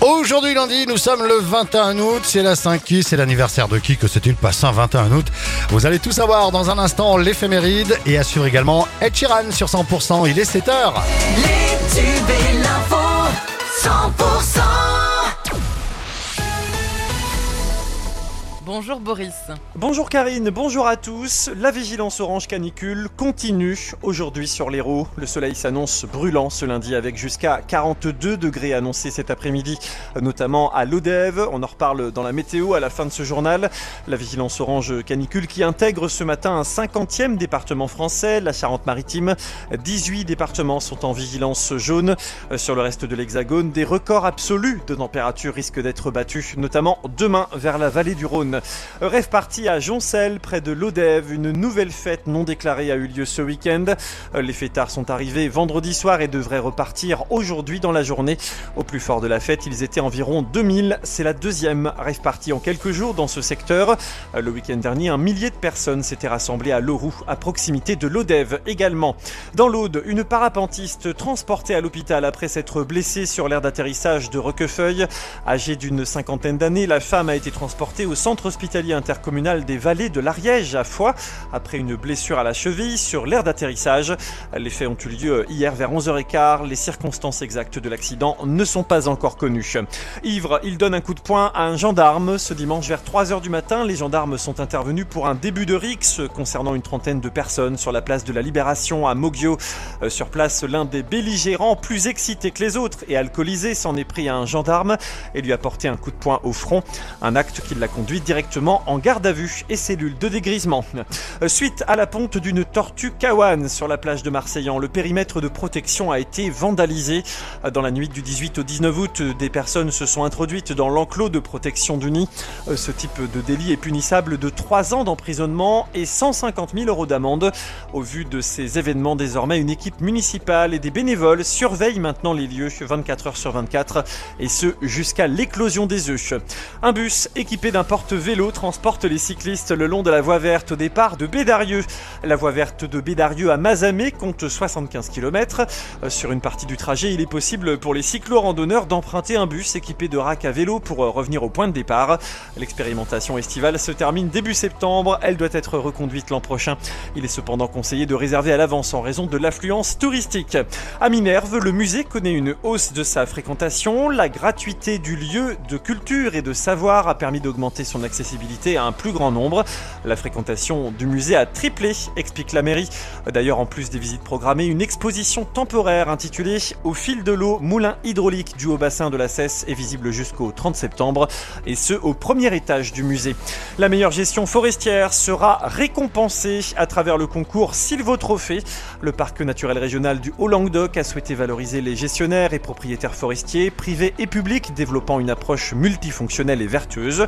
Aujourd'hui lundi, nous sommes le 21 août, c'est la 5 qui, c'est l'anniversaire de qui que c'est-il pas un 21 août. Vous allez tout savoir dans un instant l'éphéméride. Et assure également Ed Sheeran sur 100%, il est 7h. Les tubes l'info Bonjour Boris. Bonjour Karine, bonjour à tous. La vigilance orange canicule continue aujourd'hui sur l'Hérault. Le soleil s'annonce brûlant ce lundi avec jusqu'à 42 degrés annoncés cet après-midi, notamment à l'Odève. On en reparle dans la météo à la fin de ce journal. La vigilance orange canicule qui intègre ce matin un 50e département français, la Charente-Maritime. 18 départements sont en vigilance jaune. Sur le reste de l'Hexagone, des records absolus de température risquent d'être battus, notamment demain vers la vallée du Rhône. Rêve parti à Joncel, près de l'Odève. Une nouvelle fête non déclarée a eu lieu ce week-end. Les fêtards sont arrivés vendredi soir et devraient repartir aujourd'hui dans la journée. Au plus fort de la fête, ils étaient environ 2000. C'est la deuxième rêve partie en quelques jours dans ce secteur. Le week-end dernier, un millier de personnes s'étaient rassemblées à Loroux, à proximité de l'Odève également. Dans l'Aude, une parapentiste transportée à l'hôpital après s'être blessée sur l'aire d'atterrissage de Roquefeuille. Âgée d'une cinquantaine d'années, la femme a été transportée au centre hospitalier intercommunal des vallées de l'Ariège à Foix après une blessure à la cheville sur l'aire d'atterrissage. Les faits ont eu lieu hier vers 11h15. Les circonstances exactes de l'accident ne sont pas encore connues. Ivre, il donne un coup de poing à un gendarme. Ce dimanche vers 3h du matin, les gendarmes sont intervenus pour un début de rixe concernant une trentaine de personnes sur la place de la Libération à Moggio. Euh, Sur place, l'un des belligérants, plus excité que les autres et alcoolisé, s'en est pris à un gendarme et lui a porté un coup de poing au front. Un acte qui l'a conduit directement en garde à vue et cellule de dégrisement. Euh, Suite à la ponte d'une tortue kawan sur la plage de Marseillan, le périmètre de protection a été vandalisé. Euh, Dans la nuit du 18 au 19 août, des personnes se sont introduites dans l'enclos de protection du nid. Euh, Ce type de délit est punissable de 3 ans d'emprisonnement et 150 000 euros d'amende. Au vu de ces événements, désormais, une équipe municipale et des bénévoles surveillent maintenant les lieux 24 heures sur 24 et ce jusqu'à l'éclosion des œufs. Un bus équipé d'un porte-vélo transporte les cyclistes le long de la voie verte au départ de Bédarieux. La voie verte de Bédarieux à Mazamé compte 75 km. Sur une partie du trajet, il est possible pour les cyclo-randonneurs d'emprunter un bus équipé de racks à vélo pour euh, revenir au point de départ. L'expérimentation estivale se termine début septembre. Elle doit être reconduite l'an prochain. Il est cependant conseillé de réserver à l'avance en raison de l'affluence touristique. À Minerve, le musée connaît une hausse de sa fréquentation. La gratuité du lieu de culture et de savoir a permis d'augmenter son accessibilité à un plus grand nombre. La fréquentation du musée a triplé, explique la mairie. D'ailleurs, en plus des visites programmées, une exposition temporaire intitulée Au fil de l'eau, moulin hydraulique du haut bassin de la Cesse est visible jusqu'au 30 septembre, et ce au premier étage du musée. La meilleure gestion forestière sera récompensée à travers le concours Sylvotrophée. Le parc naturel régional du Haut-Languedoc a souhaité valoriser les gestionnaires et propriétaires forestiers, privés et publics, développant une approche multifonctionnelle et vertueuse.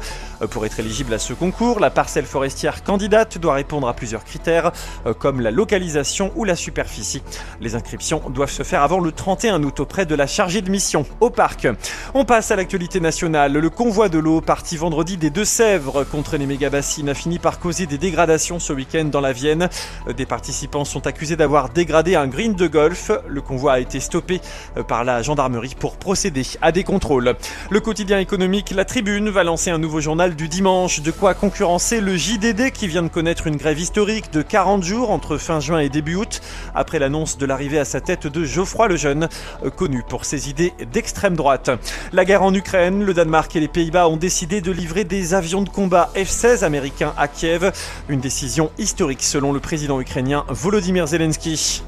Pour être éligible à ce concours, la parcelle forestière candidate doit répondre à plusieurs critères, euh, comme la localisation ou la superficie. Les inscriptions doivent se faire avant le 31 août auprès de la chargée de mission au parc. On passe à l'actualité nationale. Le convoi de l'eau parti vendredi des Deux-Sèvres contre les méga-bassines a fini par causer des dégradations ce week-end dans la Vienne. Euh, Des participants sont accusés d'avoir dégradé un green de golf. Le convoi a été stoppé euh, par la gendarmerie pour procéder à des contrôles. Le quotidien économique La Tribune va lancer un nouveau journal du dimanche. De quoi concurrencer le JDD qui vient de connaître une grève historique de 40 jours entre fin juin et début août, après l'annonce de l'arrivée à sa tête de Geoffroy Lejeune, connu pour ses idées d'extrême droite. La guerre en Ukraine, le Danemark et les Pays-Bas ont décidé de livrer des avions de combat F-16 américains à Kiev. Une décision historique selon le président ukrainien Volodymyr Zelensky.